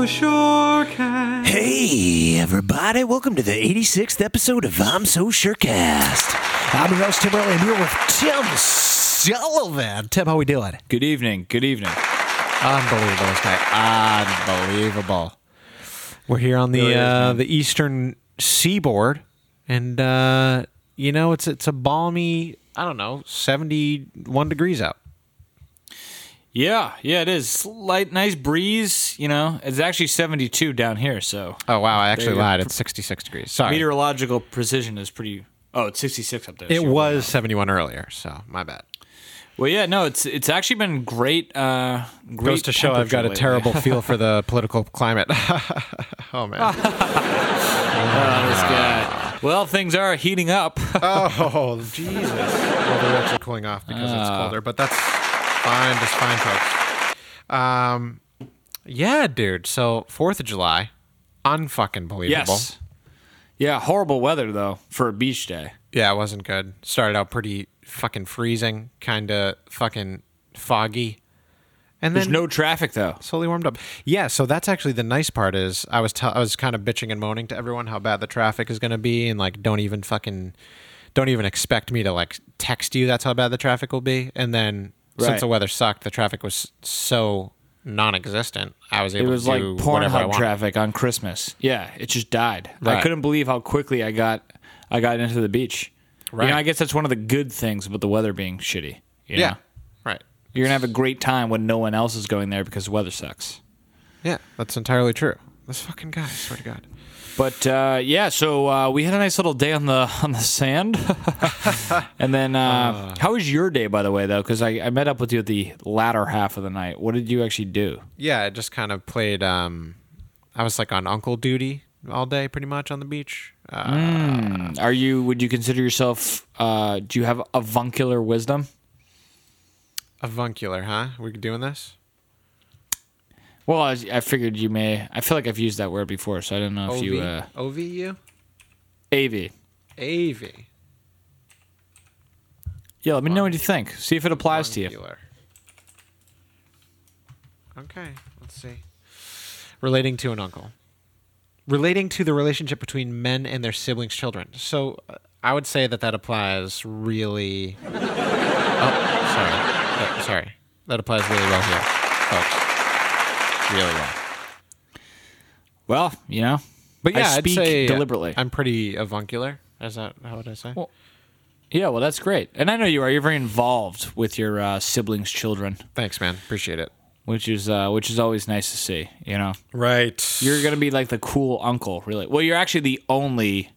so sure can. Hey, everybody, welcome to the 86th episode of I'm So Sure Cast. I'm your host, Tim Early. I'm here with Tim Sullivan. Tim, how we doing? Good evening. Good evening. Unbelievable, this guy. Unbelievable. We're here on the uh, the eastern seaboard, and uh, you know it's it's a balmy. I don't know, seventy one degrees out. Yeah, yeah, it is. Light, nice breeze. You know, it's actually 72 down here, so Oh wow, I actually lied. It's sixty six degrees. Sorry, meteorological precision is pretty. Oh, it's 66 up there. it was seventy one earlier, so my bad. Well, yeah, no, it's it's actually been great. Uh, great Goes to show I've got a terrible feel for the political climate. oh man. Oh, this guy. Well, things are heating up. Oh, Jesus. Well, they're actually cooling off because it's colder, but that's fine. Just fine, folks. Um, yeah, dude. So, 4th of July, unfucking believable. yes. Yeah, horrible weather though for a beach day. Yeah, it wasn't good. Started out pretty fucking freezing, kind of fucking foggy. And There's no traffic though. slowly warmed up. Yeah, so that's actually the nice part is I was tell I was kind of bitching and moaning to everyone how bad the traffic is going to be and like don't even fucking don't even expect me to like text you that's how bad the traffic will be. And then Right. since the weather sucked, the traffic was so non-existent. I was It able was to like do whatever I Pornhub traffic on Christmas. Yeah, it just died. I couldn't believe how quickly I got I got into the beach. Right. You know, I guess that's one of the good things about the weather being shitty. you Yeah. know? Right. You're gonna have a great time when no one else is going there because the weather sucks. Yeah, that's entirely true. This fucking guy, I swear to God. But uh, yeah, so uh, we had a nice little day on the on the sand, and then uh, how was your day, by the way, though? Because I, I met up with you at the latter half of the night. What did you actually do? Yeah, I just kind of played. Um, I was like on uncle duty all day, pretty much on the beach. Uh, Are you? Would you consider yourself? Uh, do you have avuncular wisdom? Avuncular, huh? We doing this? Well, I, I figured you may. I feel like I've used that word before, so I don't know if you. Uh, OVU? AV. AV. Yeah, let me know what you think. See if it applies to you. Okay, let's see. Relating to an uncle. Relating to the relationship between men and their siblings' children. So uh, I would say that that applies really. oh, sorry. Uh, sorry. That applies really well here, folks. Really well. Well, you know. But yeah, I would speak say deliberately. I'm pretty avuncular. Is that how would I say? Well, Yeah, well, that's great, and I know you are. You're very involved with your uh, siblings' children, Thanks, man. Appreciate it. which is uh, which is always nice to see. You know, Right. you're gonna be like the cool uncle, really. Well, you're actually the only.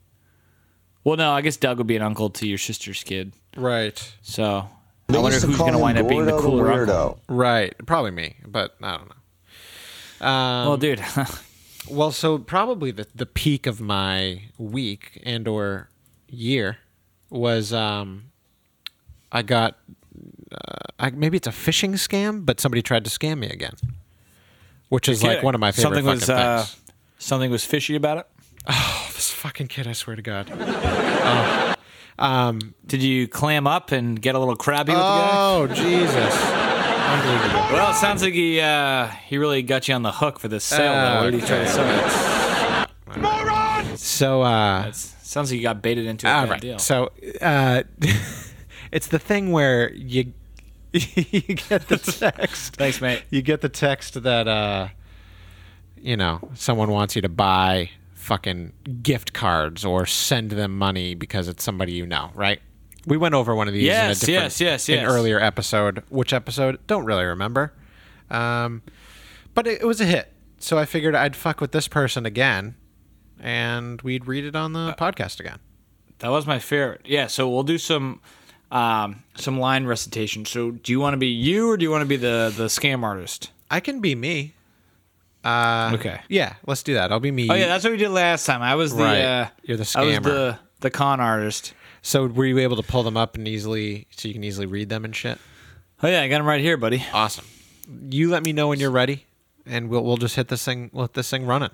Well, no, I guess Doug would be an uncle to your sister's kid. right. So They I wonder who's gonna wind up being the cooler weirdo. uncle. Right. Probably me, but I don't know. Um, Well, dude, Well, so probably the the peak of my week and or year was um I got uh, I, maybe it's a phishing scam, but somebody tried to scam me again, which is like one of my favorite something fucking was uh, things. something was fishy about it. Oh, This fucking kid, I swear to God. Did you clam up and get a little crabby with the guy? Oh Jesus! Unbelievable. Well, it sounds like he uh, he really got you on the hook for this sale. though. What did he try to sell you? So uh, It's- Sounds like you got baited into a All bad right. deal. So uh, it's the thing where you you get the text. Thanks, mate. You get the text that uh, you know someone wants you to buy fucking gift cards or send them money because it's somebody you know, right? We went over one of these Yes, in a different yes, yes, an earlier episode. Which episode? Don't really remember. Um, but it, it was a hit, so I figured I'd fuck with this person again, and we'd read it on Uh, the podcast again. That was my favorite. Yeah, so we'll do some um, some line recitation. So, do you want to be you or do you want to be the the scam artist? I can be me. Uh, Okay. Yeah, let's do that. I'll be me. Oh yeah, that's what we did last time. I was the Right. uh, You're the scammer. I was the the con artist. So were you able to pull them up and easily, so you can easily read them and shit? Oh yeah, I got them right here, buddy. Awesome. You let me know when you're ready, and we'll we'll just hit this thing. Let this thing running.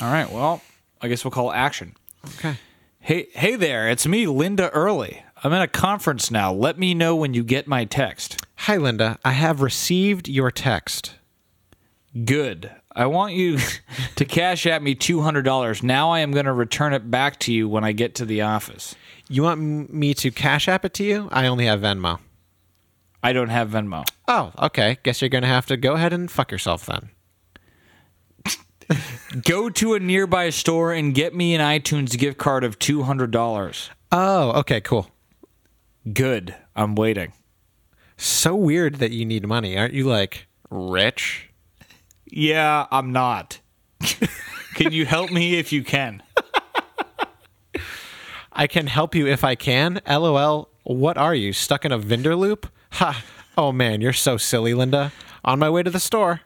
All right. Well, I guess we'll call action. Okay. Hey, hey there. It's me, Linda Early. I'm at a conference now. Let me know when you get my text. Hi, Linda. I have received your text. Good. I want you to cash app me $200. Now I am going to return it back to you when I get to the office. You want me to cash app it to you? I only have Venmo. I don't have Venmo. Oh, okay. Guess you're gonna have to go ahead and fuck yourself then. Go to a nearby store and get me an iTunes gift card of $200. Oh, okay, cool. Good. I'm waiting. So weird that you need money. Aren't you like rich? Yeah, I'm not. can you help me if you can? I can help you if I can. LOL. What are you stuck in a vendor loop? Ha. Oh man, you're so silly, Linda. On my way to the store.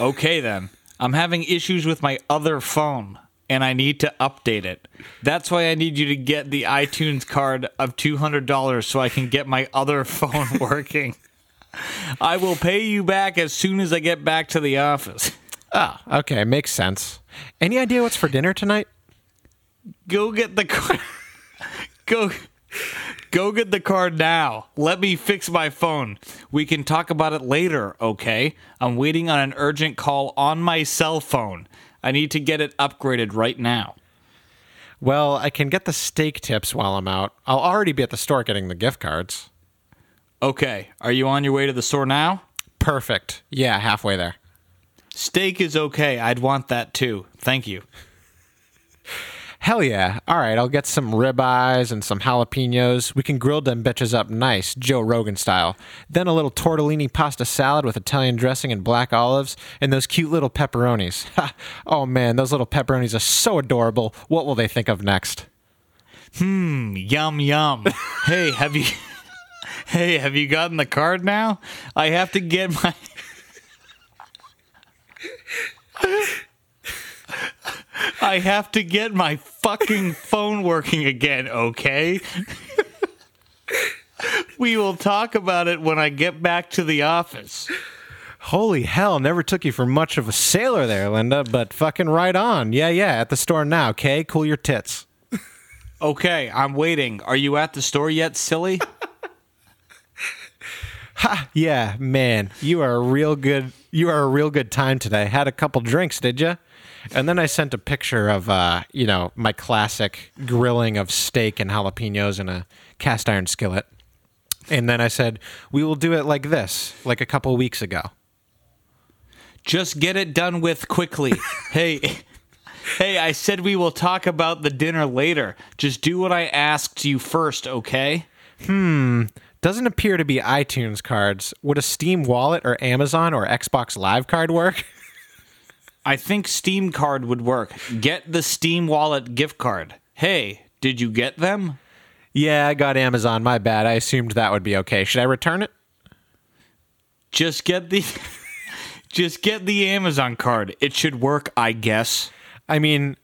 Okay, then. I'm having issues with my other phone and I need to update it. That's why I need you to get the iTunes card of $200 so I can get my other phone working. I will pay you back as soon as I get back to the office. Oh, okay, makes sense. Any idea what's for dinner tonight? Go get the card. Go Go get the card now. Let me fix my phone. We can talk about it later, okay? I'm waiting on an urgent call on my cell phone. I need to get it upgraded right now. Well, I can get the steak tips while I'm out. I'll already be at the store getting the gift cards. Okay, are you on your way to the store now? Perfect. Yeah, halfway there. Steak is okay. I'd want that too. Thank you. Hell yeah. All right, I'll get some ribeyes and some jalapenos. We can grill them bitches up nice, Joe Rogan style. Then a little tortellini pasta salad with Italian dressing and black olives, and those cute little pepperonis. Ha! oh man, those little pepperonis are so adorable. What will they think of next? Hmm, yum yum. hey, have you Hey, have you gotten the card now? I have to get my I have to get my fucking phone working again, okay? we will talk about it when I get back to the office. Holy hell, never took you for much of a sailor there, Linda, but fucking right on. Yeah, yeah, at the store now, okay? Cool your tits. Okay, I'm waiting. Are you at the store yet, silly? Ha! Yeah, man, you are a real good. You are a real good time today. Had a couple drinks, did you? And then I sent a picture of, uh, you know, my classic grilling of steak and jalapenos in a cast iron skillet. And then I said, we will do it like this, like a couple weeks ago. Just get it done with quickly. hey, hey, I said we will talk about the dinner later. Just do what I asked you first, okay? Doesn't appear to be iTunes cards. Would a Steam wallet or Amazon or Xbox Live card work? I think Steam card would work. Get the Steam wallet gift card. Hey, did you get them? yeah, I got Amazon. My bad. I assumed that would be okay. Should I return it? Just get the Just get the Amazon card. It should work, I guess. I mean,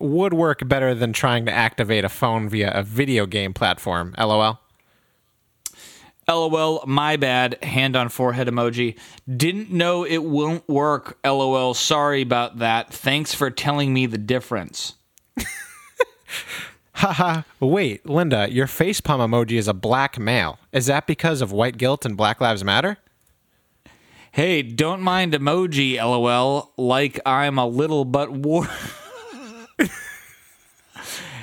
would work better than trying to activate a phone via a video game platform. LOL. LOL, my bad. Hand on forehead emoji. Didn't know it won't work. LOL, sorry about that. Thanks for telling me the difference. Haha. Wait, Linda, your facepalm emoji is a black male. Is that because of white guilt and Black Lives Matter? Hey, don't mind emoji, LOL, like I'm a little but war.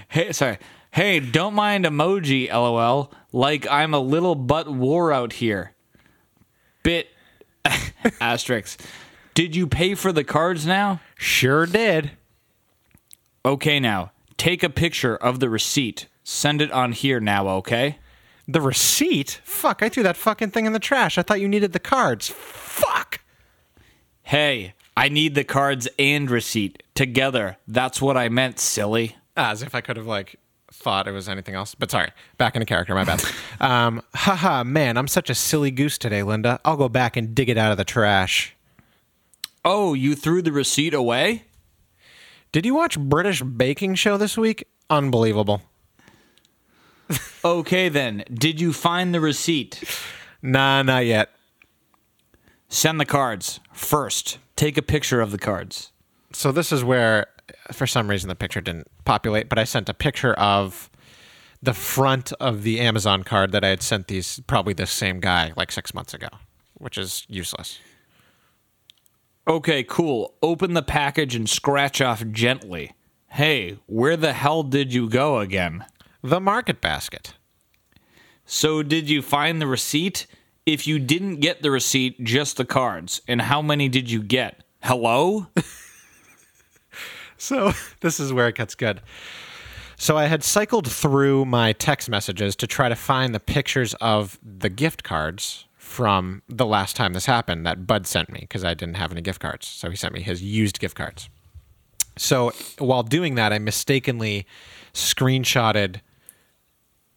hey, sorry. Hey, don't mind emoji, LOL, like I'm a little butt war out here. Bit asterisk. Did you pay for the cards now? Sure did. Okay, now take a picture of the receipt. Send it on here now, okay? The receipt? Fuck, I threw that fucking thing in the trash. I thought you needed the cards. Fuck. Hey, I need the cards and receipt together. That's what I meant, silly. As if I could have, like, thought it was anything else. But sorry, back into character, my bad. um, haha, man, I'm such a silly goose today, Linda. I'll go back and dig it out of the trash. Oh, you threw the receipt away? Did you watch British Baking Show this week? Unbelievable. Okay, then. Did you find the receipt? Nah, not yet. Send the cards. First, take a picture of the cards. So this is where, for some reason, the picture didn't populate, but I sent a picture of the front of the Amazon card that I had sent these probably this same guy like six months ago, which is useless. Okay, cool. Open the package and scratch off gently. Hey, where the hell did you go again? The market basket. So, did you find the receipt? If you didn't get the receipt, just the cards. And how many did you get? Hello? So this is where it gets good. So I had cycled through my text messages to try to find the pictures of the gift cards from the last time this happened that Bud sent me because I didn't have any gift cards. So he sent me his used gift cards. So while doing that, I mistakenly screenshotted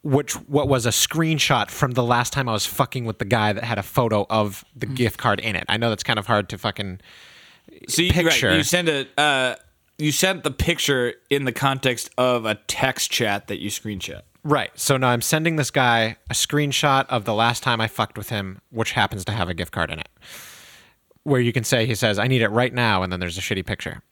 which what was a screenshot from the last time I was fucking with the guy that had a photo of the gift card in it. I know that's kind of hard to fucking So you, right, Picture. you send a uh, you sent the picture in the context of a text chat that you screenshot. Right. So now I'm sending this guy a screenshot of the last time I fucked with him, which happens to have a gift card in it. Where you can say, he says, I need it right now. And then there's a shitty picture.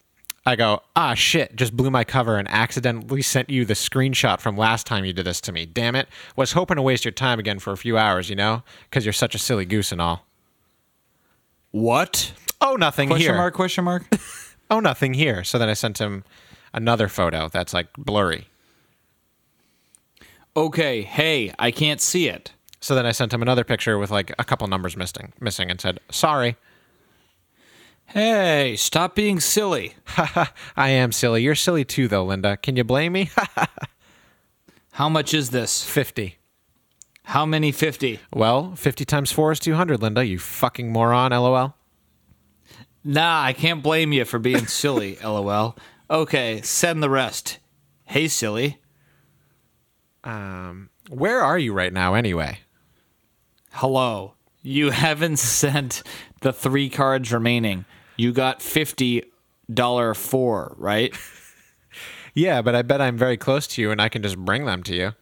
I go, ah, shit, just blew my cover and accidentally sent you the screenshot from last time you did this to me. Damn it. Was hoping to waste your time again for a few hours, you know? Because you're such a silly goose and all. What? Oh, nothing Question here. mark? Question mark? Oh, nothing here. So then I sent him another photo that's like blurry. okay. Hey, I can't see it. So then I sent him another picture with like a couple numbers missing, missing and said, sorry. Hey, stop being silly. I am silly. You're silly too, though, Linda. Can you blame me? How much is this? 50. How many 50? Well, 50 times 4 is 200, Linda. You fucking moron, lol. Nah, I can't blame you for being silly, lol. Okay, send the rest. Hey, silly. Um, where are you right now, anyway? Hello. You haven't sent the three cards remaining. You got $50 four, right? Yeah, but I bet I'm very close to you and I can just bring them to you.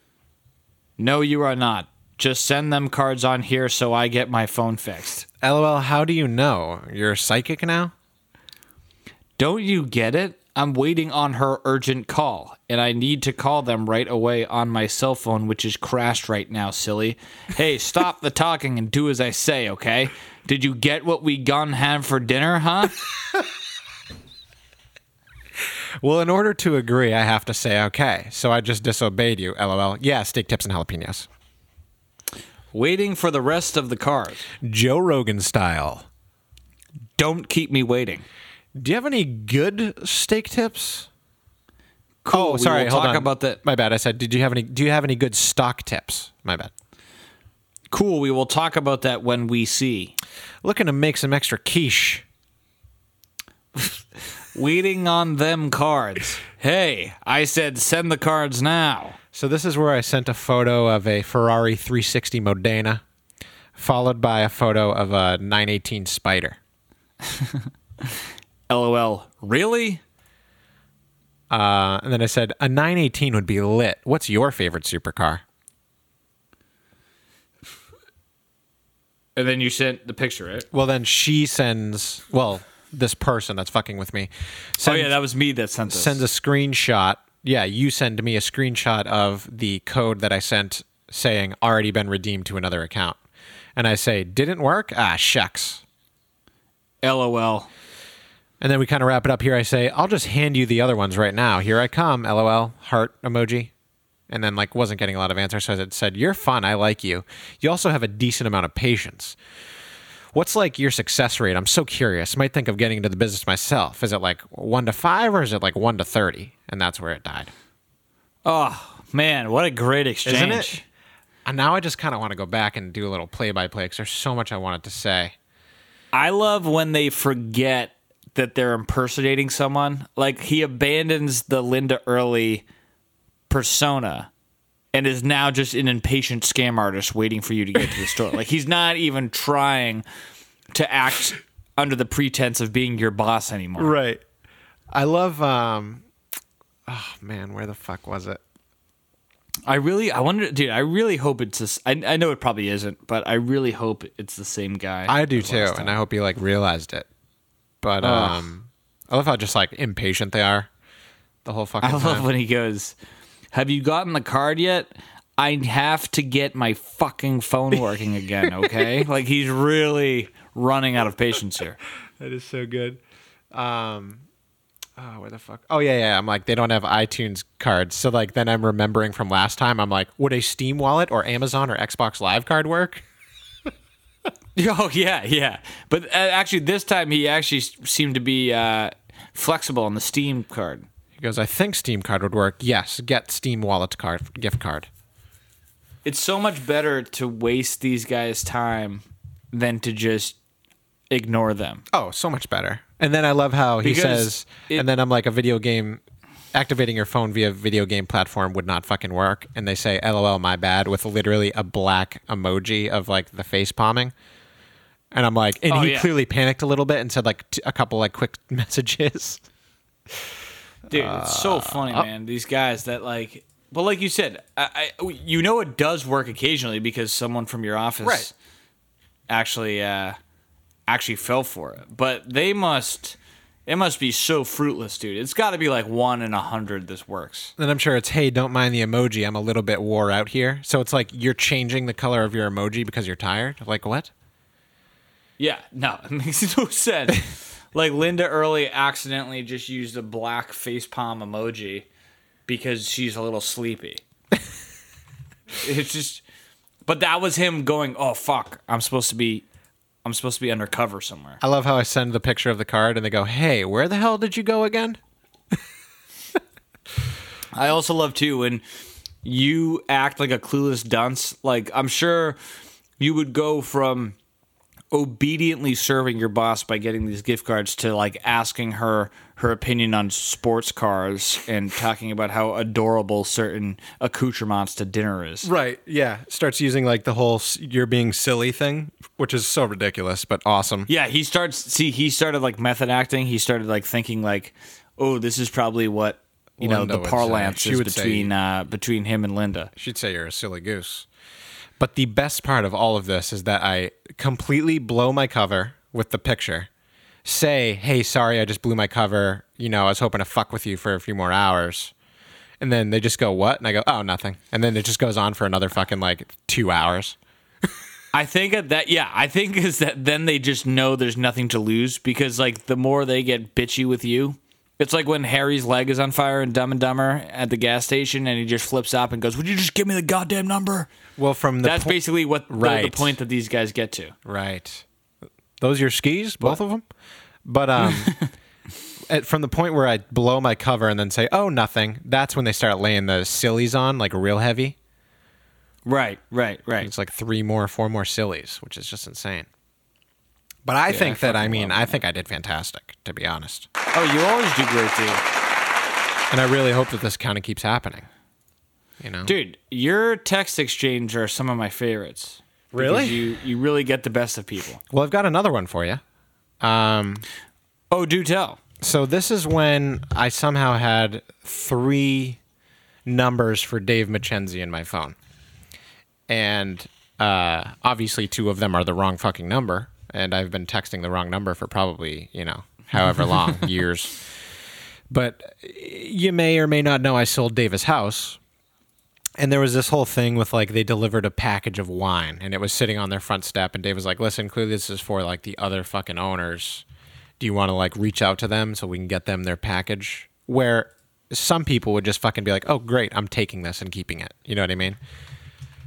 No, you are not. Just send them cards on here so I get my phone fixed. LOL, how do you know? You're psychic now? Don't you get it? I'm waiting on her urgent call, and I need to call them right away on my cell phone, which is crashed right now, silly. Hey, stop the talking and do as I say, okay? Did you get what we gun have for dinner, huh? Well, in order to agree, I have to say okay. So I just disobeyed you, lol. Yeah, steak tips and jalapenos. Waiting for the rest of the cards. Joe Rogan style. Don't keep me waiting. Do you have any good steak tips? Cool. Oh, sorry. hold talk on. about that. My bad. I said, did you have any? Do you have any good stock tips? My bad. Cool. We will talk about that when we see. Looking to make some extra quiche. Waiting on them cards. Hey, I said send the cards now. So this is where I sent a photo of a Ferrari 360 Modena, followed by a photo of a 918 Spider. LOL. Really? Uh, and then I said a 918 would be lit. What's your favorite supercar? And then you sent the picture, right? Well, then she sends. Well, this person that's fucking with me. Oh yeah, that was me that sent this. sends a screenshot. Yeah, you send me a screenshot of the code that I sent saying already been redeemed to another account. And I say, didn't work? Ah, shucks. LOL. And then we kind of wrap it up here. I say, I'll just hand you the other ones right now. Here I come, lol, heart emoji. And then, like, wasn't getting a lot of answers. So it said, You're fun. I like you. You also have a decent amount of patience. What's like your success rate? I'm so curious. Might think of getting into the business myself. Is it like one to five or is it like one to 30? And that's where it died. Oh man, what a great exchange! Isn't it? And now I just kind of want to go back and do a little play by play because there's so much I wanted to say. I love when they forget that they're impersonating someone. Like he abandons the Linda Early persona and is now just an impatient scam artist waiting for you to get to the store. Like he's not even trying to act under the pretense of being your boss anymore. Right. I love, um, oh man, where the fuck was it? I really, I wonder, dude. I really hope it's this. I, I know it probably isn't, but I really hope it's the same guy. I do too, and I hope he like realized it. But Ugh. um, I love how just like impatient they are the whole fucking I love time. when he goes, "Have you gotten the card yet?" I have to get my fucking phone working again. Okay, like he's really, running out of patience here. That is so good. Um, oh, where the fuck? Oh yeah, yeah. I'm like, they don't have iTunes cards, so like, then I'm remembering from last time. I'm like, would a Steam wallet or Amazon or Xbox Live card work? Oh yeah, yeah. But uh, actually, this time he actually seemed to be uh, flexible on the Steam card. He goes, I think Steam card would work. Yes, get Steam wallet card, gift card. It's so much better to waste these guys' time than to just ignore them. Oh, so much better. And then I love how he Because says, it- and then I'm like, a video game, activating your phone via video game platform would not fucking work. And they say, LOL, my bad, with literally a black emoji of like the face palming. And I'm like, and Oh, he yeah. clearly panicked a little bit and said like t- a couple like quick messages. Dude, it's so funny, man. These guys that like, but like you said, I, I, you know it does work occasionally because someone from your office Right. actually uh, actually fell for it. But they must, it must be so fruitless, dude. It's got to be like one in a hundred this works. Then I'm sure it's, hey, don't mind the emoji. I'm a little bit wore out here. So it's like you're changing the color of your emoji because you're tired. Like what? Yeah, no, it makes no sense. Like Linda Early accidentally just used a black face palm emoji because she's a little sleepy. it's just, but that was him going, "Oh fuck, I'm supposed to be, I'm supposed to be undercover somewhere." I love how I send the picture of the card and they go, hey, where the hell did you go again? I also love too when you act like a clueless dunce. Like I'm sure you would go from obediently serving your boss by getting these gift cards to like asking her her opinion on sports cars and talking about how adorable certain accoutrements to dinner is. Right. Yeah. Starts using like the whole you're being silly thing, which is so ridiculous, but awesome. Yeah, he starts see he started like method acting. He started like thinking like, "Oh, this is probably what you know Linda the parlance is would say- between uh between him and Linda." She'd say you're a silly goose. But the best part of all of this is that I completely blow my cover with the picture. Say, hey, sorry, I just blew my cover. You know, I was hoping to fuck with you for a few more hours. And then they just go, what? And I go, oh, nothing. And then it just goes on for another fucking like two hours. I think that, yeah, I think is that then they just know there's nothing to lose because like the more they get bitchy with you, it's like when Harry's leg is on fire in Dumb and Dumber at the gas station and he just flips up and goes, "Would you just give me the goddamn number?" Well, from the That's po- basically what the, the point that these guys get to. Right. Those are your skis, both of them. But um, at, from the point where I blow my cover and then say, "Oh, nothing," that's when they start laying the sillies on like real heavy. Right, right, right. It's like three more, four more sillies, which is just insane. But I think I that I mean I think I did fantastic, to be honest, Oh, you always do great, dude. and I really hope that this kind of keeps happening. You know, Dude, your text exchange are some of my favorites. Really? You you really get the best of people. Well, I've got another one for you. Um, Oh, do tell. so this is when I somehow had three numbers for Dave Mackenzie in my phone, and uh, obviously two of them are the wrong fucking number, and I've been texting the wrong number for probably you know however long years. But you may or may not know I sold Dave's house. And there was this whole thing with like they delivered a package of wine and it was sitting on their front step and Dave was like, "Listen, clearly this is for like the other fucking owners. Do you want to like reach out to them so we can get them their package?" Where some people would just fucking be like, "Oh, great, I'm taking this and keeping it." You know what I mean?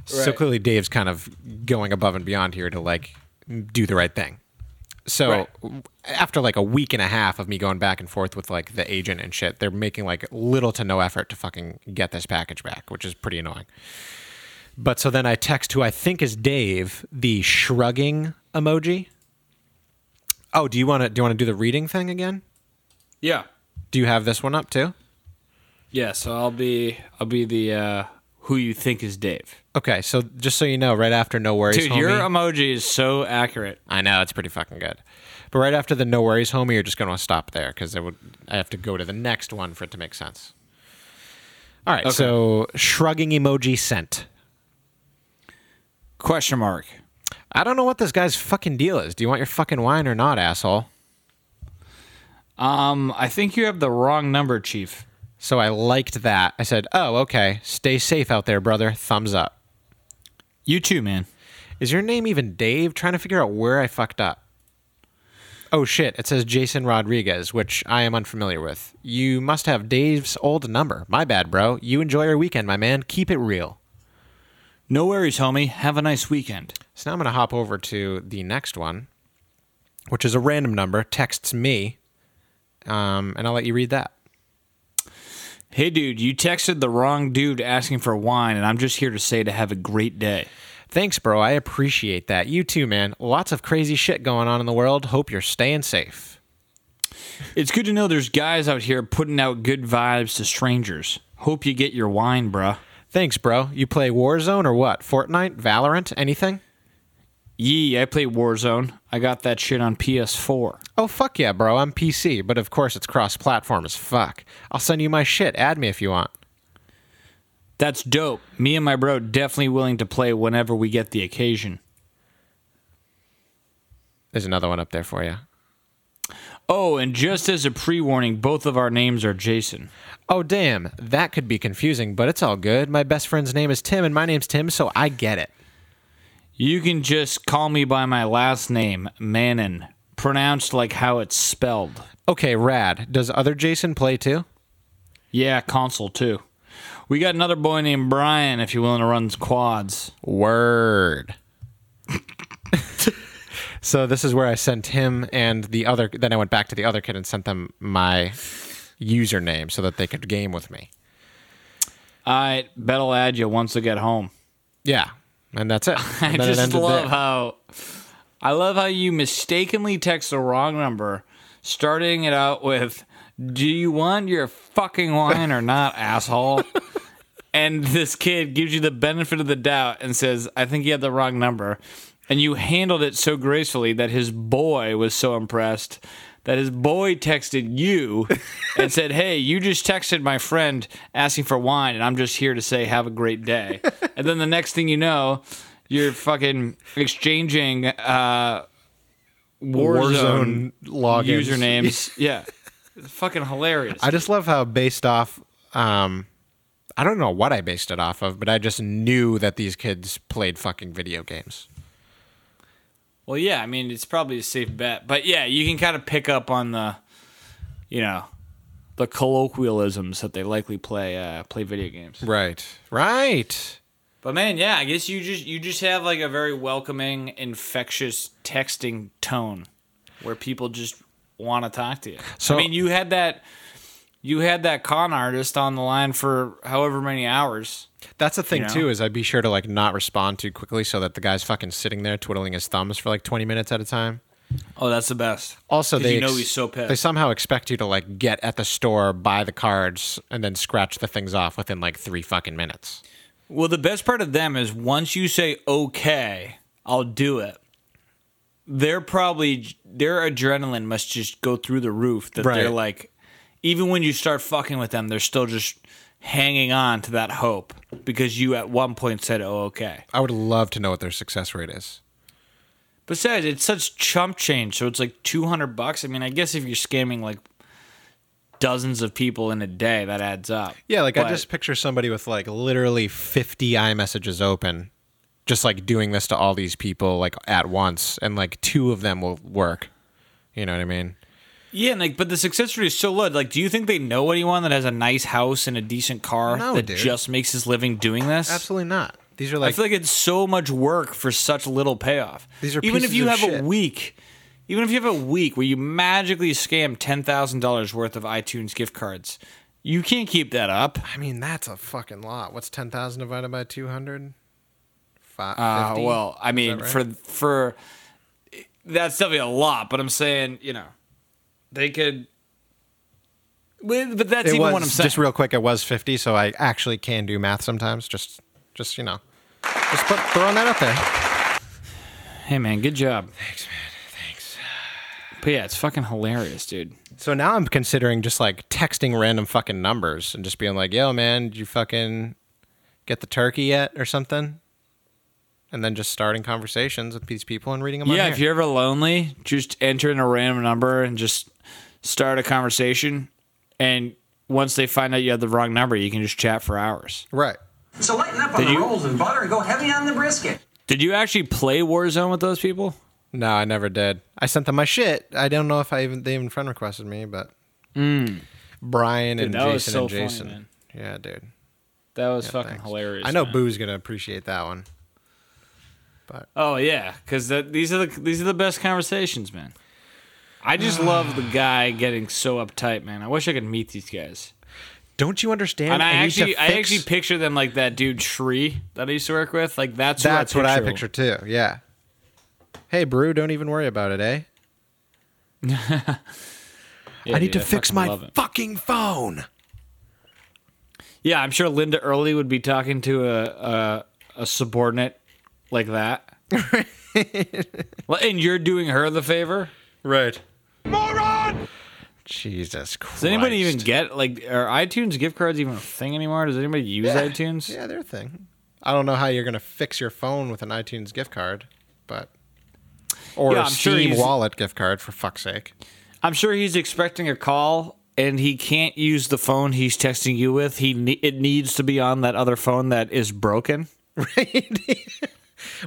So clearly Dave's kind of going above and beyond here to like do the right thing. So Right. after like a week and a half of me going back and forth with like the agent and shit, they're making like little to no effort to fucking get this package back, which is pretty annoying. But so then I text who I think is Dave the shrugging emoji. Oh, do you want to do you want to do the reading thing again? Yeah. Do you have this one up too? Yeah, so I'll be I'll be the uh who you think is Dave. Okay, so just so you know, right after no worries, Dude, homie, your emoji is so accurate. I know it's pretty fucking good. But right after the no worries, homie, you're just going to stop there because I would I have to go to the next one for it to make sense. All right, so shrugging emoji sent. Question mark. I don't know what this guy's fucking deal is. Do you want your fucking wine or not, asshole? Um, I think you have the wrong number, Chief. So I liked that. I said, "Oh, okay. Stay safe out there, brother. Thumbs up." You too, man. Is your name even Dave? Trying to figure out where I fucked up. Oh shit, it says Jason Rodriguez, which I am unfamiliar with. You must have Dave's old number. My bad, bro. You enjoy your weekend, my man. Keep it real. No worries, homie. Have a nice weekend. So now I'm going to hop over to the next one, which is a random number, texts me, um, and I'll let you read that. Hey, dude, you texted the wrong dude asking for wine, and I'm just here to say to have a great day. Thanks, bro. I appreciate that. You too, man. Lots of crazy shit going on in the world. Hope you're staying safe. It's good to know there's guys out here putting out good vibes to strangers. Hope you get your wine, bruh. Thanks, bro. You play Warzone or what? Fortnite? Valorant? Anything? Yee, I play Warzone. I got that shit on PS4. Oh, fuck yeah, bro. I'm PC, but of course it's cross platform as fuck. I'll send you my shit. Add me if you want. That's dope. Me and my bro definitely willing to play whenever we get the occasion. There's another one up there for you. Oh, and just as a pre warning, both of our names are Jason. Oh, damn. That could be confusing, but it's all good. My best friend's name is Tim, and my name's Tim, so I get it. You can just call me by my last name, Manon, pronounced like how it's spelled. Okay, rad. Does other Jason play too? Yeah, console too. We got another boy named Brian if you're willing to run quads. Word. so this is where I sent him and the other. Then I went back to the other kid and sent them my username so that they could game with me. I bet I'll add you once I get home. Yeah, and that's it. I And it just love there. how I love how you mistakenly text the wrong number, starting it out with "Do you want your fucking wine or not, asshole?" and this kid gives you the benefit of the doubt and says, "I think you had the wrong number," and you handled it so gracefully that his boy was so impressed. That his boy texted you and said, Hey, you just texted my friend asking for wine, and I'm just here to say, Have a great day. And then the next thing you know, you're fucking exchanging uh, Warzone, Warzone logins. usernames. yeah. It's fucking hilarious. I just love how based off. Um, I don't know what I based it off of, but I just knew that these kids played fucking video games. well, yeah, I mean, it's probably a safe bet. But yeah, you can kind of pick up on the, you know, the colloquialisms that they likely play uh, play video games. Right. Right. But man, yeah, I guess you just you just have like a very welcoming, infectious texting tone where people just want to talk to you. So- I mean, you had that you had that con artist on the line for however many hours. That's the thing You know? too is I'd be sure to like not respond too quickly so that the guy's fucking sitting there twiddling his thumbs for like 20 minutes at a time. Oh, that's the best. Also, they you know ex- he's so pissed. They somehow expect you to like get at the store, buy the cards, and then scratch the things off within like three fucking minutes. Well, the best part of them is once you say okay, I'll do it. They're probably their adrenaline must just go through the roof that they're like even when you start fucking with them, they're still just hanging on to that hope because you at one point said oh okay. I would love to know what their success rate is. Besides, it's such chump change, so it's like 200 bucks. I mean, I guess if you're scamming like dozens of people in a day, that adds up. Yeah, like I just picture somebody with like literally 50 iMessages open, just like doing this to all these people like at once, and like two of them will work. You know what I mean? Yeah, and like, but the success rate is so low. Like, do you think they know anyone that has a nice house and a decent car No, that dude. just makes his living doing this? Absolutely not. These are like I feel like it's so much work for such little payoff. These are even if you have shit. a week, even if you have a week where you magically scam ten thousand dollars worth of iTunes gift cards, you can't keep that up. I mean, that's a fucking lot. What's 10,000 divided by 200? Five, Uh, well, I mean, right? for for that's definitely a lot, but I'm saying, you know, they could. But but that's it even was what I'm saying. just real quick. It was 50, so I actually can do math sometimes. Just, just you know, just put throwing that up there. Hey man, good job. Thanks, man. Thanks. But yeah, it's fucking hilarious, dude. So now I'm considering just like texting random fucking numbers and just being like, "Yo, man, did you fucking get the turkey yet?" or something, and then just starting conversations with these people and reading them. Yeah, here. if you're ever lonely, just enter in a random number and just start a conversation. And once they find out you have the wrong number, you can just chat for hours. right. So lighten up on Did the you- rolls and butter and go heavy on the brisket. Did you actually play Warzone with those people? No, I never did. I sent them my shit. I don't know if I even they even friend requested me, but mm. Brian and that was Jason so and Jason. yeah, dude. That was Yeah, fucking thanks. hilarious. I know man. Boo's gonna appreciate that one. But Oh yeah, because these are the these are the best conversations, man. I just love the guy getting so uptight, man. I wish I could meet these guys. don't you understand? And I, to actually, I actually picture them like that dude Tree that I used to work with. Like that's That's what I picture too. Yeah. Hey, Brew, don't even worry about it, eh? Yeah, I need dude, to fix fucking my fucking phone. Yeah, I'm sure Linda Early would be talking to a a, a subordinate like that. well, and you're doing her the favor. Right. Moron! Jesus Christ. Does anybody even get like are iTunes gift cards even a thing anymore? Does anybody use Yeah. iTunes? Yeah, they're a thing. I don't know how you're gonna fix your phone with an iTunes gift card, but or Yeah, a sure Steam he's- wallet gift card for fuck's sake. I'm sure he's expecting a call and he can't use the phone he's texting you with. He it needs to be on that other phone that is broken. Right.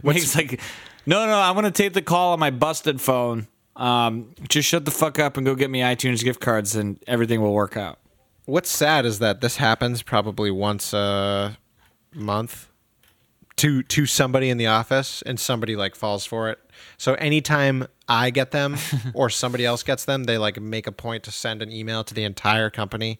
When he's like, no, no, I want to take the call on my busted phone. Um, just shut the fuck up and go get me iTunes gift cards, and everything will work out. What's sad is that this happens probably once a month to to somebody in the office and somebody like falls for it. So anytime I get them or somebody else gets them, they like make a point to send an email to the entire company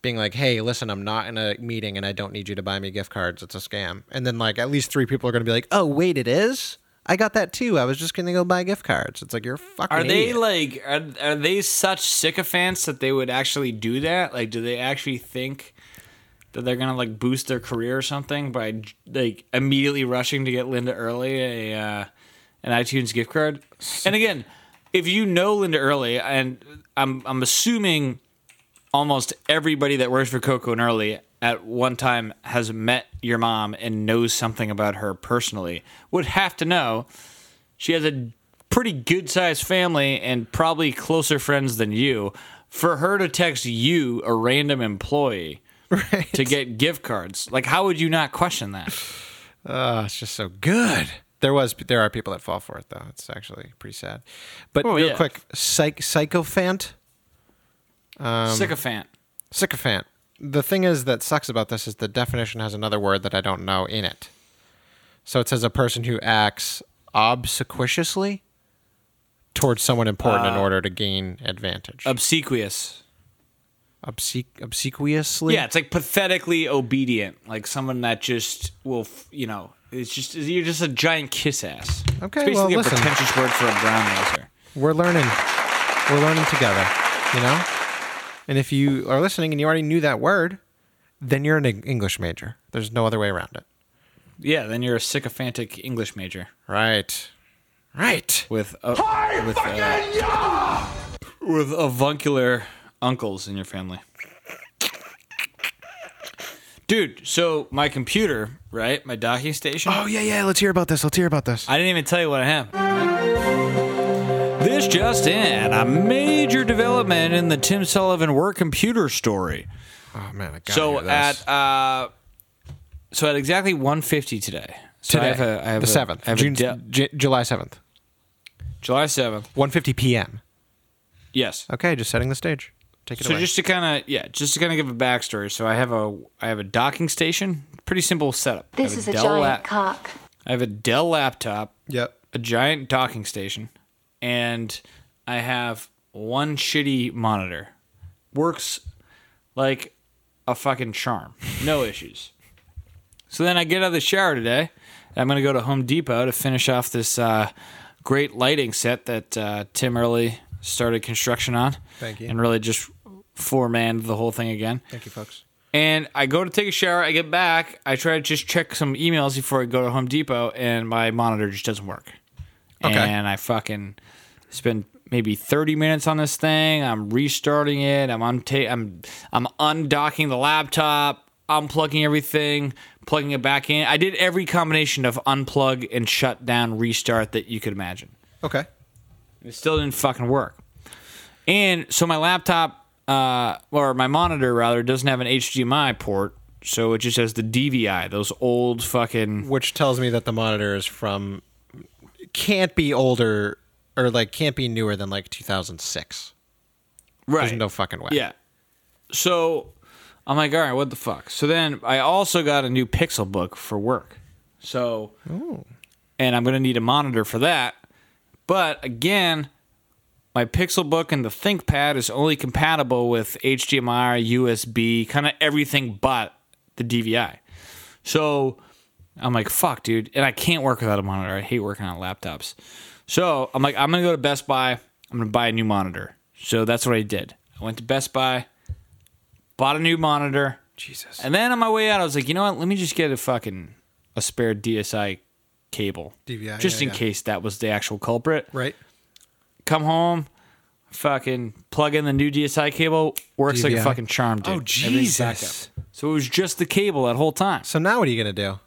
being like, "Hey, listen, I'm not in a meeting and I don't need you to buy me gift cards. It's a scam." And then like at least 3 people are going to be like, "Oh, wait, it is?" I got that too. I was just gonna go buy gift cards. It's like you're fucking. Are they idiot. like are, are they such sycophants that they would actually do that? Like, do they actually think that they're gonna like boost their career or something by like immediately rushing to get Linda Early a uh, an iTunes gift card? And again, if you know Linda Early, and I'm I'm assuming almost everybody that works for Coco and Early at one time has met your mom and knows something about her personally, would have to know she has a pretty good sized family and probably closer friends than you. For her to text you, a random employee, to get gift cards, like how would you not question that? Oh, it's just so good. There was there are people that fall for it though. It's actually pretty sad. But Oh, real yeah. quick, psych sycophant, Um, Sycophant. sycophant. The thing is that sucks about this is the definition has another word that I don't know in it. So it says a person who acts obsequiously towards someone important Uh, in order to gain advantage. Obsequious. Obse- obsequiously. Yeah, it's like pathetically obedient, like someone that just will, f- you know, it's just you're just a giant kiss ass. Okay, it's basically well, a listen. pretentious word for a brown noser. we're learning. We're learning together you know? And if you are listening and you already knew that word then you're an english major. There's no other way around it. Yeah, then you're a sycophantic English major. Right. Right. With a, with uh, with avuncular uncles in your family. Dude, so my computer, right? My docking station. oh yeah yeah let's hear about this let's hear about this I didn't even tell you what I have. This just in: a major development in the Tim Sullivan work computer story. oh man I gotta so at uh, so at exactly 1:50 today. So today I have a, I have the a- 7th I have a June, de- J- july 7th July 7th. 1.50 p.m Yes. okay just setting the stage take it So away just to kind of yeah, just to kind of give a backstory. So I have a I have a docking station. Pretty simple setup. I This have is a Dell giant lap- cock. I have a Dell laptop, yep a giant docking station, and I have one shitty monitor. Works like a fucking charm. No issues. So then I get out of the shower today. I'm going to go to Home Depot to finish off this uh, great lighting set that uh, Tim Early started construction on. Thank you. And really just four-manned the whole thing again. thank you folks And I go to take a shower. I get back. I try to just check some emails before I go to Home Depot, and my monitor just doesn't work. Okay. And I fucking spend maybe 30 minutes on this thing. I'm restarting it. I'm unta- I'm I'm undocking the laptop, unplugging everything, plugging it back in. I did every combination of unplug and shut down, restart that you could imagine. okay It still didn't fucking work. And so my laptop, uh, or my monitor rather, doesn't have an HDMI port, so it just has the DVI, those old fucking. which tells me that the monitor is from can't be older or like can't be newer than like 2006. Right. There's no fucking way. Yeah. So I'm like, all right, what the fuck? So then I also got a new Pixel book for work. So, and I'm going to need a monitor for that. But again, my Pixelbook and the ThinkPad is only compatible with HDMI, USB, kind of everything but the DVI. So I'm like, fuck, dude. And I can't work without a monitor. I hate working on laptops. So I'm like, I'm going to go to Best Buy. I'm going to buy a new monitor. So that's what I did. I went to Best Buy, bought a new monitor. Jesus. And then on my way out, I was like, you know what? Let me just get a fucking a spare DSI cable, DVI, just yeah, in yeah. case that was the actual culprit. Right. Come home, fucking plug in the new DSI cable, works like a DVI. fucking charm, dude. Oh, Everything's back Jesus. up. So it was just the cable that whole time. So now what are you gonna do?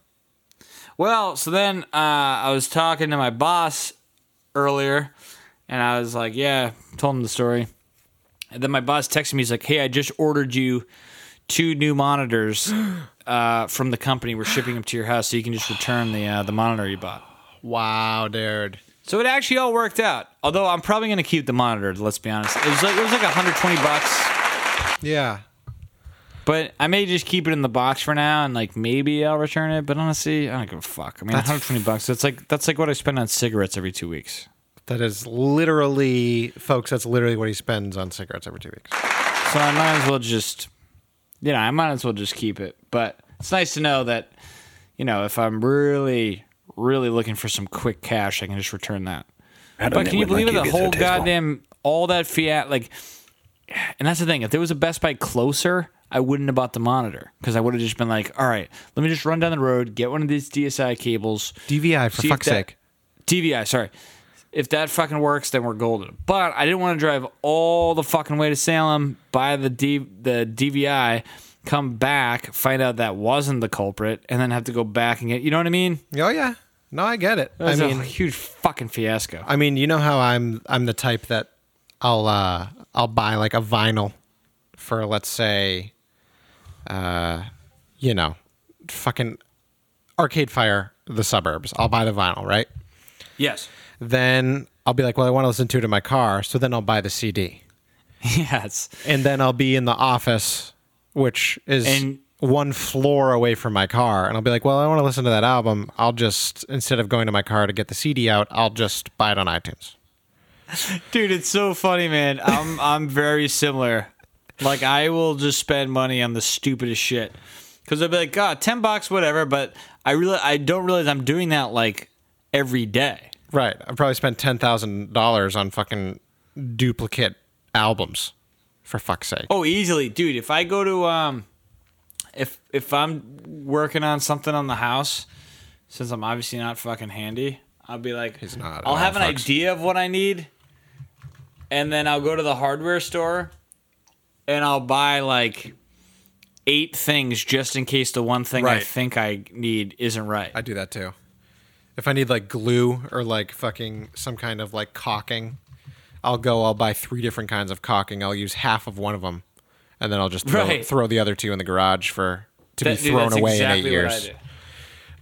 Well, so then uh, I was talking to my boss earlier, and I was like, "Yeah," told him the story, and then my boss texted me. He's like, "Hey, I just ordered you two new monitors uh, from the company. We're shipping them to your house, so you can just return the uh, the monitor you bought." Wow, dude. So it actually all worked out. Although I'm probably going to keep the monitor. Let's be honest. It was like it was like 120 bucks. Yeah. But I may just keep it in the box for now, and like maybe I'll return it. But honestly, I don't give a fuck. I mean, That's 120 bucks. That's like that's like what I spend on cigarettes every two weeks. That is literally, folks. That's literally what he spends on cigarettes every two weeks. So I might as well just, you know, I might as well just keep it. But it's nice to know that, you know, if I'm really, really looking for some quick cash, I can just return that. But can you when my believe it? The whole goddamn, all that fiat, like, and that's the thing. If there was a Best Buy closer, I wouldn't have bought the monitor because I would have just been like, all right, let me just run down the road, get one of these DSI cables, DVI for See if fuck's that- sake. DVI, sorry. If that fucking works, then we're golden. But I didn't want to drive all the fucking way to Salem, buy the D, the DVI, come back, find out that wasn't the culprit, and then have to go back and get. You know what I mean? Oh yeah. No, I get it. I mean, a huge fucking fiasco. I mean, you know how I'm I'm the type that I'll uh I'll buy like a vinyl for let's say uh you know, fucking Arcade Fire the suburbs. I'll buy the vinyl, right? yes. Then I'll be like, well, I want to listen to it in my car, so then I'll buy the CD. yes. And then I'll be in the office, which is And- one floor away from my car, and I'll be like, well, I want to listen to that album. I'll just instead of going to my car to get the CD out, I'll just buy it on iTunes. Dude, it's so funny, man. I'm I'm very similar. Like I will just spend money on the stupidest shit. Cause I'll be like, God, ten bucks, whatever. But I really I don't realize I'm doing that like every day. Right. I probably spent ten thousand dollars on fucking duplicate albums. For fuck's sake. Oh, easily, dude. If I go to um, if if I'm working on something on the house, since I'm obviously not fucking handy, I'll be like, He's not I'll have an folks. idea of what I need, and then I'll go to the hardware store, and I'll buy like eight things just in case the one thing I Right. think I need isn't right. I do that too. If I need like glue or like fucking some kind of like caulking, I'll go. I'll buy three different kinds of caulking. I'll use half of one of them, and then I'll just throw, Right. throw the other two in the garage for to That- be dude, thrown away exactly in eight years.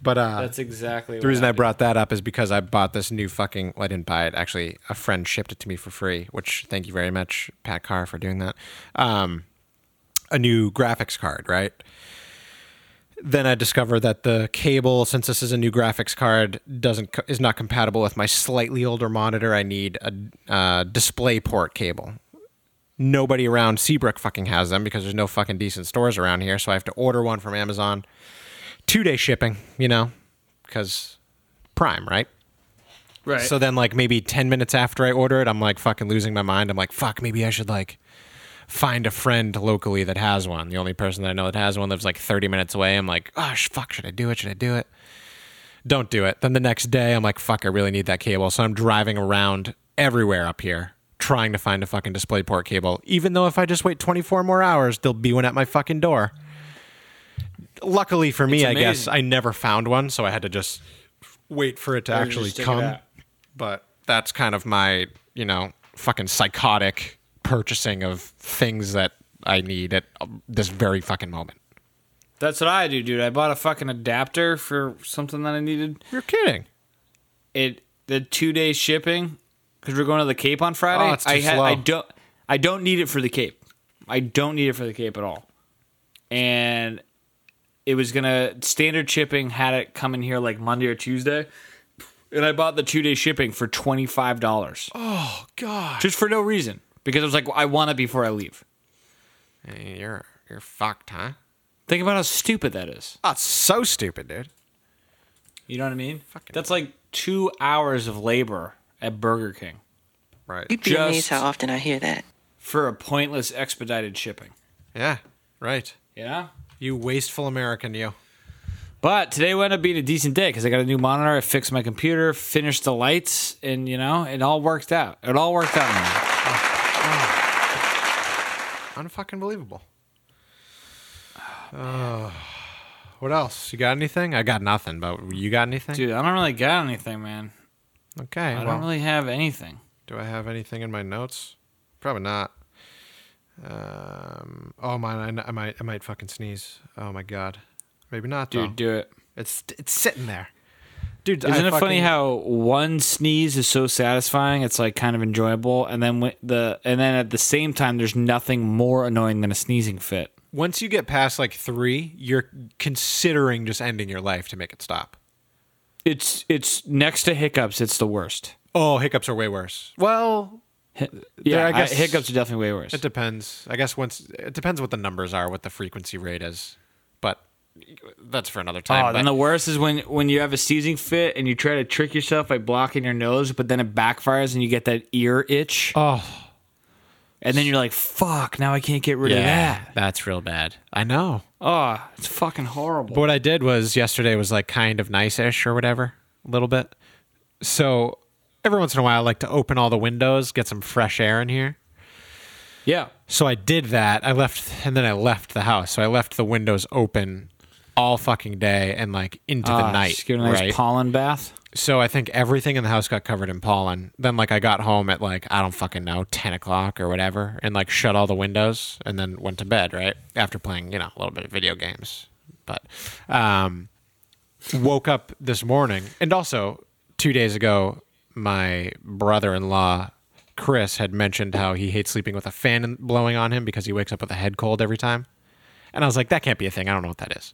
But uh, That's exactly the reason I brought that up is because I bought this new fucking. Well, I didn't buy it. Actually, a friend shipped it to me for free. Which thank you very much, Pat Carr, for doing that. Um, a new graphics card, right? Then I discovered that the cable, since this is a new graphics card, doesn't is not compatible with my slightly older monitor. I need a uh, display port cable. Nobody around Seabrook fucking has them because there's no fucking decent stores around here. So I have to order one from Amazon. Two day shipping, you know, because Prime, right? right. So then, like maybe ten minutes after I order it, I'm like fucking losing my mind. I'm like, fuck, maybe I should like find a friend locally that has one. The only person that I know that has one lives like 30 minutes away. I'm like, oh fuck, should I do it? Should I do it? Don't do it. Then the next day, I'm like, fuck, I really need that cable. So I'm driving around everywhere up here trying to find a fucking DisplayPort cable. Even though if I just wait 24 more hours, there'll be one at my fucking door. Luckily for me, I guess. I never found one, so I had to just wait for it to Or actually it come out. but that's kind of my you know fucking psychotic purchasing of things that I need at this very fucking moment. That's what I do, dude. I bought a fucking adapter for something that I needed. You're kidding. it the two day shipping because we're going to the Cape on oh, Friday. Oh, it's too I slow. I don't. I don't need it for the Cape. I don't need it for the Cape at all. And it was gonna standard shipping had it come in here like Monday or Tuesday, and I bought the two day shipping for twenty five dollars Oh God. just for no reason because I was like, I want it before I leave. Hey, you're you're fucked, huh? Think about how stupid that is. Oh, it's so stupid, dude. You know what I mean? That's like two hours of labor at Burger King Right. You'd be Just- amazed how often I hear that. for a pointless expedited shipping. Yeah. Right. You know? You wasteful American, you. But today wound up being a decent day because I got a new monitor, I fixed my computer, finished the lights, and you know, it all worked out. It all worked out. Man. Unfucking believable. Uh, what else? You got anything? I got nothing, but you got anything? Dude, I don't really got anything, man. Okay. I well, don't really have anything. do I have anything in my notes? Probably not. Um. Oh man, I, I might. I might fucking sneeze. Oh my god. Maybe not, Dude, though. do it. It's it's sitting there. Dude, Isn't I it funny how one sneeze is so satisfying? It's like kind of enjoyable, and then the and then at the same time, there's nothing more annoying than a sneezing fit. once you get past like three, you're considering just ending your life to make it stop. It's it's next to hiccups. It's the worst. Oh, hiccups are way worse. Well, Yeah, I I guess- hiccups are definitely way worse. it depends. I guess once it depends what the numbers are, what the frequency rate is, but that's for another time. Oh, then the worst is when when you have a seizing fit and you try to trick yourself by blocking your nose, but then it backfires and you get that ear itch, oh, and then you're like, "Fuck! Now I can't get rid of that." that's real bad. I know. Oh, it's fucking horrible. But what I did was yesterday was like kind of nice-ish or whatever, a little bit. So every once in a while, I like to open all the windows, get some fresh air in here. Yeah, So I did that. I left, and then I left the house. So I left the windows open all fucking day and like into the Ah, night. just give it a nice right? pollen bath. So I think everything in the house got covered in pollen. Then like I got home at like I don't fucking know ten o'clock or whatever, and like shut all the windows, and then went to bed. Right after playing you know a little bit of video games, but um, woke up this morning, and also two days ago, my brother-in-law Chris had mentioned how he hates sleeping with a fan blowing on him because he wakes up with a head cold every time, and I was like, that can't be a thing. I don't know what that is.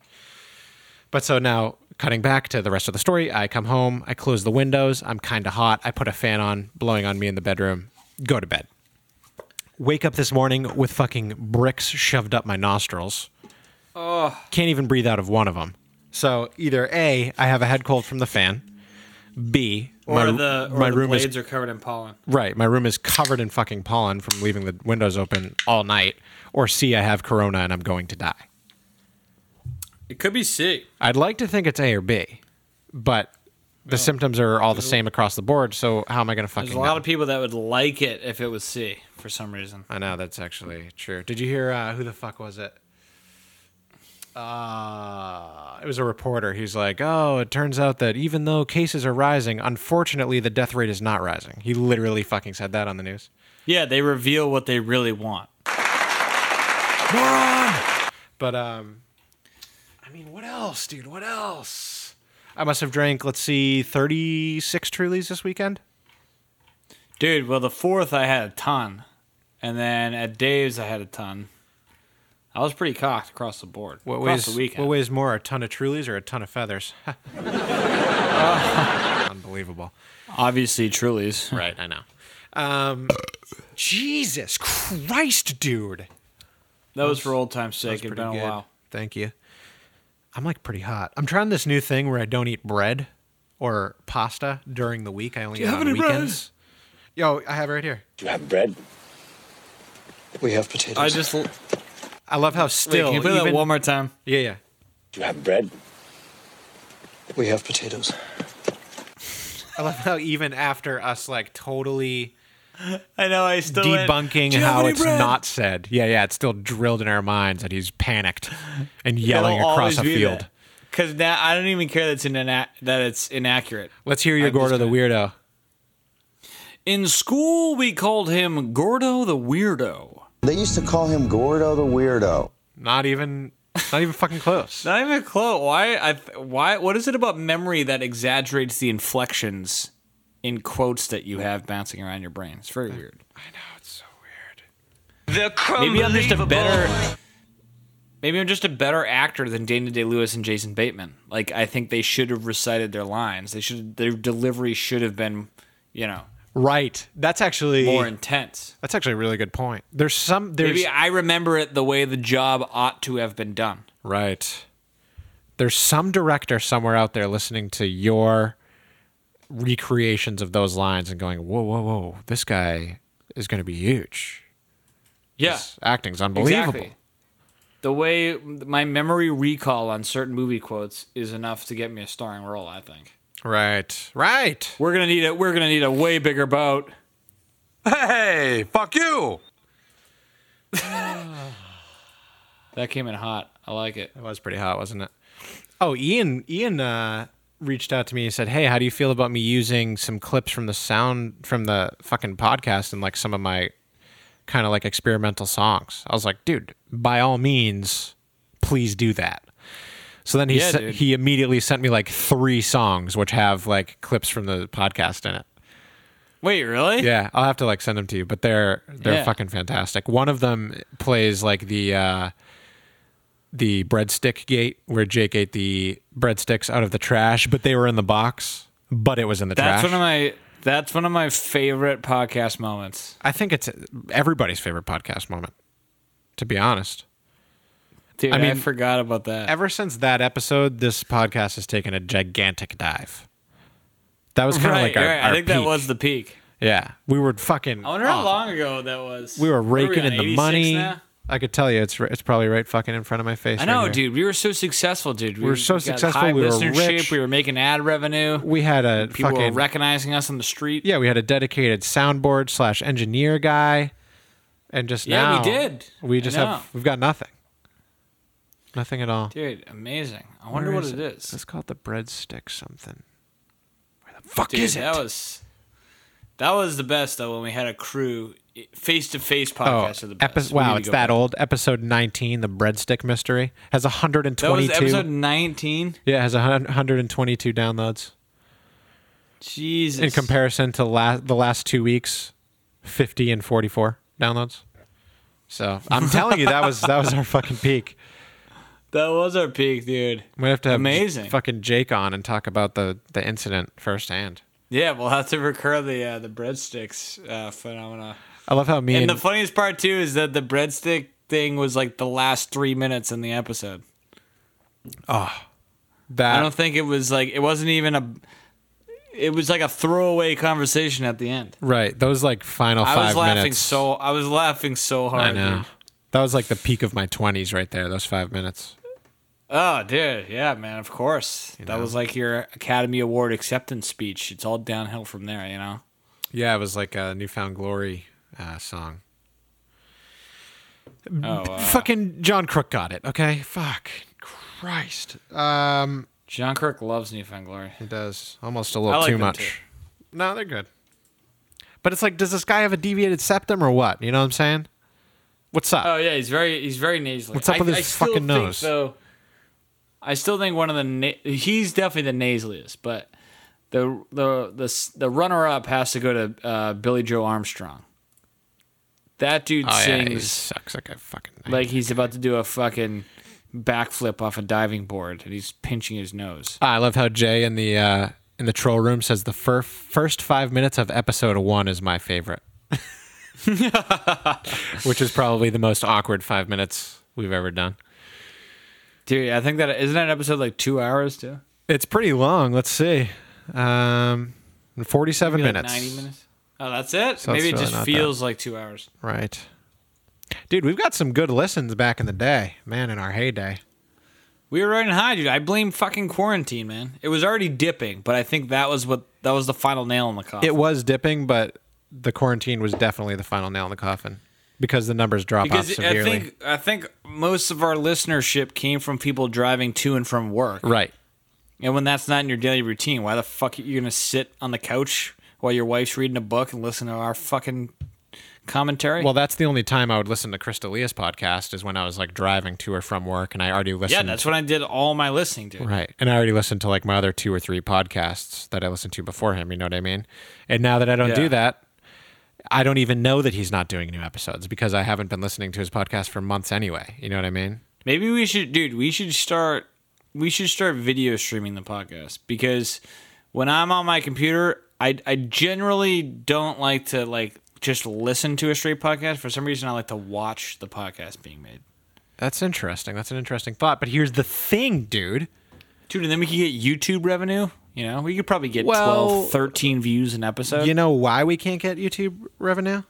But so now, cutting back to the rest of the story, I come home, I close the windows, I'm kind of hot, I put a fan on, blowing on me in the bedroom, go to bed. Wake up this morning with fucking bricks shoved up my nostrils. Oh. Can't even breathe out of one of them. So either A, I have a head cold from the fan, B, or my, my room is are covered in pollen. right, my room is covered in fucking pollen from leaving the windows open all night, or C, I have corona and I'm going to die. It could be C. I'd like to think it's A or B, but the symptoms are all the same across the board. So how am I going to fucking? There's a lot know? of people that would like it if it was C for some reason. I know that's actually true. Did you hear uh, who the fuck was it? Uh, it was a reporter. He's like, "Oh, it turns out that even though cases are rising, unfortunately the death rate is not rising." He literally fucking said that on the news. Yeah, they reveal what they really want. Moron. But um, I mean, what else, dude? What else? I must have drank. Let's see, thirty-six Trulies this weekend. Dude, well, the fourth I had a ton, and then at Dave's I had a ton. I was pretty cocked across the board. What across weighs the weekend. what weighs more, a ton of Trulies or a ton of feathers? Unbelievable. Obviously, Trulies. Right, I know. Um, Jesus Christ, dude. That was for old time's sake. It'd Pretty been a while. Thank you. I'm like pretty hot. I'm trying this new thing where I don't eat bread or pasta during the week. I only eat have on any bread? weekends. Yo, I have it right here. Do you have bread? We have potatoes. I just wait. I love how still. Can you play that one more time? Yeah, yeah. Do you have bread? We have potatoes. I love how even after us like totally I know. I still debunking how it's not said. Yeah, yeah, it's still drilled in our minds that he's panicked and yelling across a field. Because now I don't even care that it's ina- that it's inaccurate. Let's hear your I'm Gordo the weirdo. In school, we called him Gordo the Weirdo. They used to call him Gordo the Weirdo. Not even, not even fucking close. Not even close. Why? I th- why? What is it about memory that exaggerates the inflections in quotes that you have bouncing around your brain. It's very weird. I know it's so weird. The Maybe I'm just a better. Maybe I'm just a better actor than Dana Day Lewis and Jason Bateman. Like I think they should have recited their lines. They should their delivery should have been, you know, Right. That's actually more intense. that's actually a really good point. There's some there's Maybe I remember it the way the job ought to have been done. right. There's some director somewhere out there listening to your recreations of those lines and going, "Whoa, whoa, whoa! This guy is going to be huge. Yeah, His acting's unbelievable." exactly. The way my memory recall on certain movie quotes is enough to get me a starring role. I think Right. Right. we're gonna need a we're gonna need a way bigger boat. Hey, fuck you. That came in hot. I like it. It was pretty hot, wasn't it? Oh, Ian Ian uh, reached out to me and said, "Hey, how do you feel about me using some clips from the sound from the fucking podcast and like some of my kind of like experimental songs?" I was like, "Dude, by all means, please do that." So then he Yeah, se- he immediately sent me like three songs which have like clips from the podcast in it. Wait, really? Yeah, I'll have to like send them to you, but they're they're Yeah. fucking fantastic. One of them plays like the uh the breadstick gate where Jake ate the breadsticks out of the trash, but they were in the box, but it was in the That's trash. one of my that's one of my favorite podcast moments. I think it's everybody's favorite podcast moment. To be honest, Dude, I I, forgot about that. ever since that episode, this podcast has taken a gigantic dive. That was kind of right, like our, right. our I think that was the peak. yeah. We were fucking. I wonder how oh, long ago that was. we were What are raking in the money. now? I could tell you, it's it's probably right fucking in front of my face. I know, here. dude. We were so successful, dude. We were so got successful, we were rich. We were making ad revenue. We had a People fucking were recognizing us on the street. yeah. We had a dedicated soundboard slash engineer guy, and just Yeah, we did. We just have we've got nothing, nothing at all. Dude, amazing. I wonder Where what is it It's is. called the breadstick something. Where the fuck Dude, is it? that was that was the best though when we had a crew face to face oh, podcast of the best. epi- wow, it's that back. old. Episode nineteen, the breadstick mystery, has 122. That was 122. episode 19. yeah, it has 122 downloads. Jesus. in comparison to la- the last two weeks, fifty and forty four downloads. So I'm telling you, that was that was our fucking peak. That was our peak, dude. We have to have Amazing. fucking Jake on and talk about the the incident firsthand. Yeah, we'll have to recur the uh, the breadsticks uh, phenomena. I love how mean. And the funniest part too is that the breadstick thing was like the last three minutes in the episode. Ah, I that I don't think it was like it wasn't even a. It was like a throwaway conversation at the end. right those like final I five was laughing minutes. so I was laughing so hard. I know dude. that was like the peak of my twenties right there. Those five minutes. Oh, dude, yeah, man, of course. that was like your Academy Award acceptance speech. It's all downhill from there, you know. Yeah, it was like a New Found Glory uh, song. Oh, uh, Fucking John Crook got it. Okay, fuck, Christ. Um, John Kirk loves New Found Glory. He does almost a little like too much. too. No, they're good. But it's like, does this guy have a deviated septum or what? You know what I'm saying? What's up? Oh yeah, he's very he's very nasally. What's up I, with his I fucking think, nose? though, I still think one of the na- he's definitely the nasaliest, but the the the the runner up has to go to uh, Billie Joe Armstrong. That dude Oh, yeah, he sucks like a fucking. like he's about to do a fucking backflip off a diving board, and he's pinching his nose. Ah, I love how Jay in the uh, in the troll room says the fir- first five minutes of episode one is my favorite, which is probably the most awkward five minutes we've ever done. Dude, I think that isn't that episode like two hours too. It's pretty long. Let's see, um, forty-seven Maybe like minutes. ninety minutes. Oh, that's it. So Maybe it really just not feels like two hours. Right. Dude, we've got some good listens back in the day, man. In our heyday. We were riding high, dude. I blame fucking quarantine, man. It was already dipping, but I think that was what that was the final nail in the coffin. It was dipping, but the quarantine was definitely the final nail in the coffin because the numbers drop because off I severely. think I think most of our listenership came from people driving to and from work. right. And when that's not in your daily routine, why the fuck are you gonna sit on the couch while your wife's reading a book and listen to our fucking commentary. Well, that's the only time I would listen to Crystalia's podcast is when I was like driving to or from work, and I already listened. yeah, that's when I did all my listening to. Right. And I already listened to like my other two or three podcasts that I listened to before him. You know what I mean? And now that I don't Yeah. do that, I don't even know that he's not doing new episodes because I haven't been listening to his podcast for months anyway. You know what I mean? Maybe we should, dude. We should start. We should start video streaming the podcast because when I'm on my computer, I I generally don't like to like just listen to a straight podcast. For some reason, I like to watch the podcast being made. That's interesting. That's an interesting thought. But here's the thing, dude. Dude, and then we could get YouTube revenue. You know, we could probably get Well, 12, 13 views an episode. You know why we can't get YouTube revenue?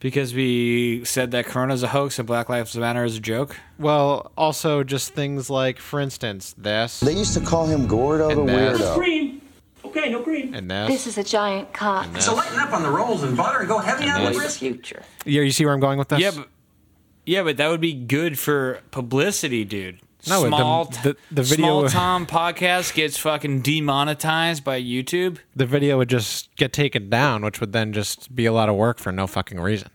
because we said that Corona's a hoax and Black Lives Matter is a joke. Well, also just things like, for instance, this They used to call him Gordo the And that- Weirdo. Cream. Okay, no cream. and This this. is a giant cock. So lighten up on the rolls and butter and go heavy on the the future. Yeah, you see where I'm going with this? Yeah, but yeah, but that would be good for publicity, dude. No, the- small, the- the video- small Tom podcast gets fucking demonetized by YouTube. the video would just get taken down, which would then just be a lot of work for no fucking reason.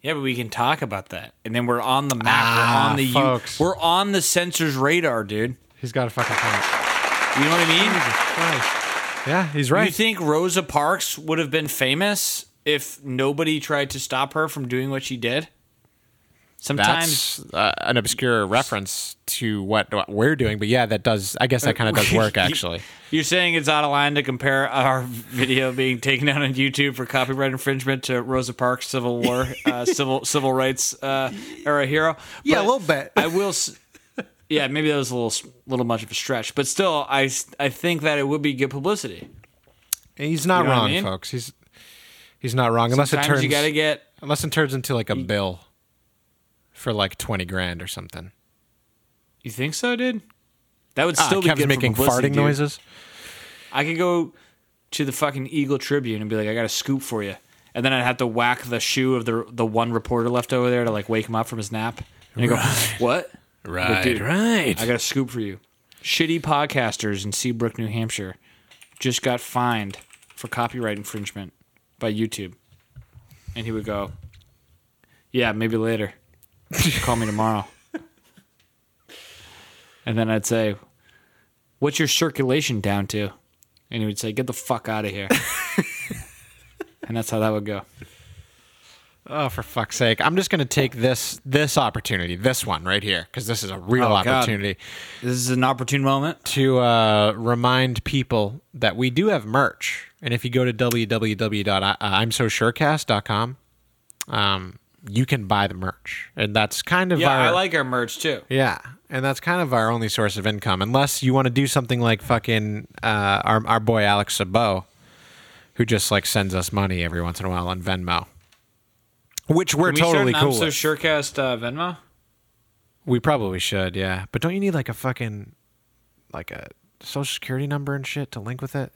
Yeah, but we can talk about that, and then we're on the map. Ah, we're on the U- folks. we're on the censor's radar, dude. He's got a fucking point. You know what I mean? Yeah, he's right. You think Rosa Parks would have been famous if nobody tried to stop her from doing what she did? Sometimes That's uh, an obscure reference to what, what we're doing, but yeah, that does. I guess that kind of does work, actually. You're saying it's out of line to compare our video being taken down on YouTube for copyright infringement to Rosa Parks Civil War uh, civil civil rights uh, era hero? Yeah, a little bit. I will. s- Yeah, maybe that was a little little much of a stretch, but still, I I think that it would be good publicity. He's not You know what I wrong, mean? folks. He's he's not wrong unless it turns you got to get. unless it turns into like a bill for like twenty grand or something. You think so, dude? That would Ah, still be Kev's good making farting dude. noises. I could go to the fucking Eagle Tribune and be like, I got a scoop for you. And then I'd have to whack the shoe of the the one reporter left over there to like wake him up from his nap. And I go, what? Right, dude, Right. I got a scoop for you. Shitty podcasters in Seabrook, New Hampshire, just got fined for copyright infringement by YouTube. And he would go, Yeah, maybe later. Call me tomorrow. and then I'd say, What's your circulation down to? And he would say, Get the fuck out of here. and that's how that would go. Oh, for fuck's sake! I'm just gonna take this this opportunity, this one right here, because this is a real Oh, God. opportunity This is an opportune moment. to uh, remind people that we do have merch. And if you go to www.imsosurecast.com, um, you can buy the merch, and that's kind of Yeah, our I like our merch too. Yeah, and that's kind of our only source of income, unless you want to do something like fucking uh, our our boy Alex Sabo, who just like sends us money every once in a while on Venmo, which we're Can we totally start an cool. I'm with. so Surecast uh, Venmo. We probably should, yeah. But don't you need like a fucking like a social security number and shit to link with it?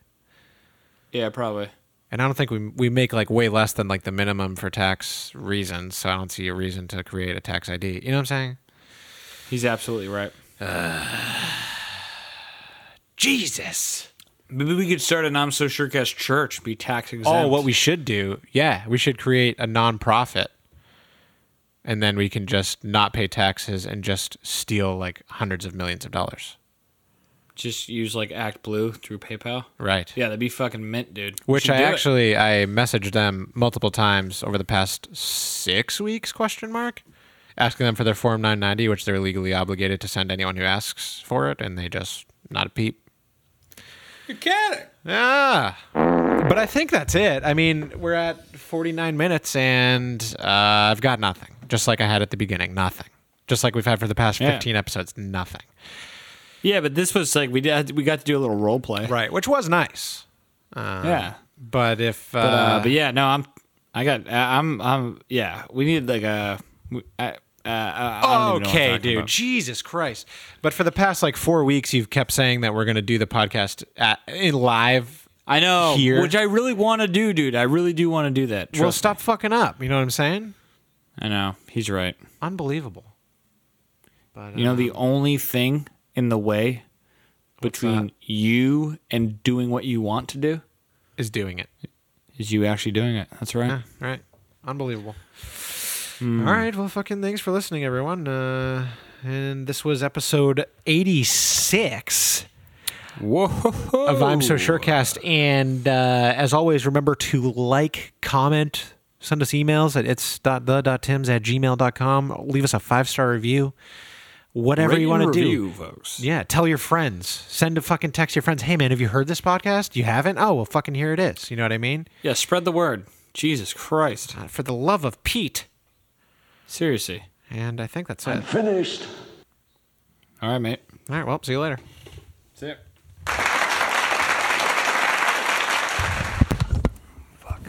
Yeah, probably. And I don't think we we make like way less than like the minimum for tax reasons, so I don't see a reason to create a tax ID. You know what I'm saying? He's absolutely right. Uh, Jesus. Maybe we could start a I'm so Surecast church, be tax exempt. Oh, what we should do, yeah, we should create a nonprofit, and then we can just not pay taxes and just steal like hundreds of millions of dollars. just use like ActBlue through PayPal. Right. Yeah, that'd be fucking mint, dude. We Which should I do it. actually I messaged them multiple times over the past six weeks? Question mark. Asking them for their Form 990, which they're legally obligated to send anyone who asks for it, and they just not a peep. You're kidding. Yeah. But I think that's it. I mean, we're at 49 minutes and uh, I've got nothing. Just like I had at the beginning, nothing. Just like we've had for the past Yeah. 15 episodes, nothing. Yeah, but this was like we did. We got to do a little role play. Right, which was nice. Yeah. But if uh, But, uh, but yeah, no, I'm. I got. I'm. I'm. Yeah, we need like a. I, uh, I, I don't even know what I'm okay, dude, about. Jesus Christ! But for the past like four weeks, you've kept saying that we're going to do the podcast at, in live. I know, here. which I really want to do, dude. I really do want to do that. Well, Trust stop fucking up. You know what I'm saying? I know he's right. Unbelievable. But You know, the only thing in the way between you and doing what you want to do is doing it. is you actually doing it. That's right. Yeah, right. Unbelievable. All right. Well, fucking thanks for listening, everyone. Uh, and this was episode 86 Whoa. of I'm So Surecast. And uh, as always, remember to like, comment, send us emails at it's the tims at gmail.com. Leave us a five star review. Whatever Rate you want to do. folks. Yeah, tell your friends. Send a fucking text to your friends. Hey, man, have you heard this podcast? You haven't? Oh, well, fucking here it is. You know what I mean? Yeah, spread the word. Jesus Christ. Uh, for the love of Pete. Seriously. And I think that's I'm it. finished. All right, mate. All right, well, see you later. See ya. Fuck.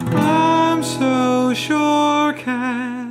I'm so sure can.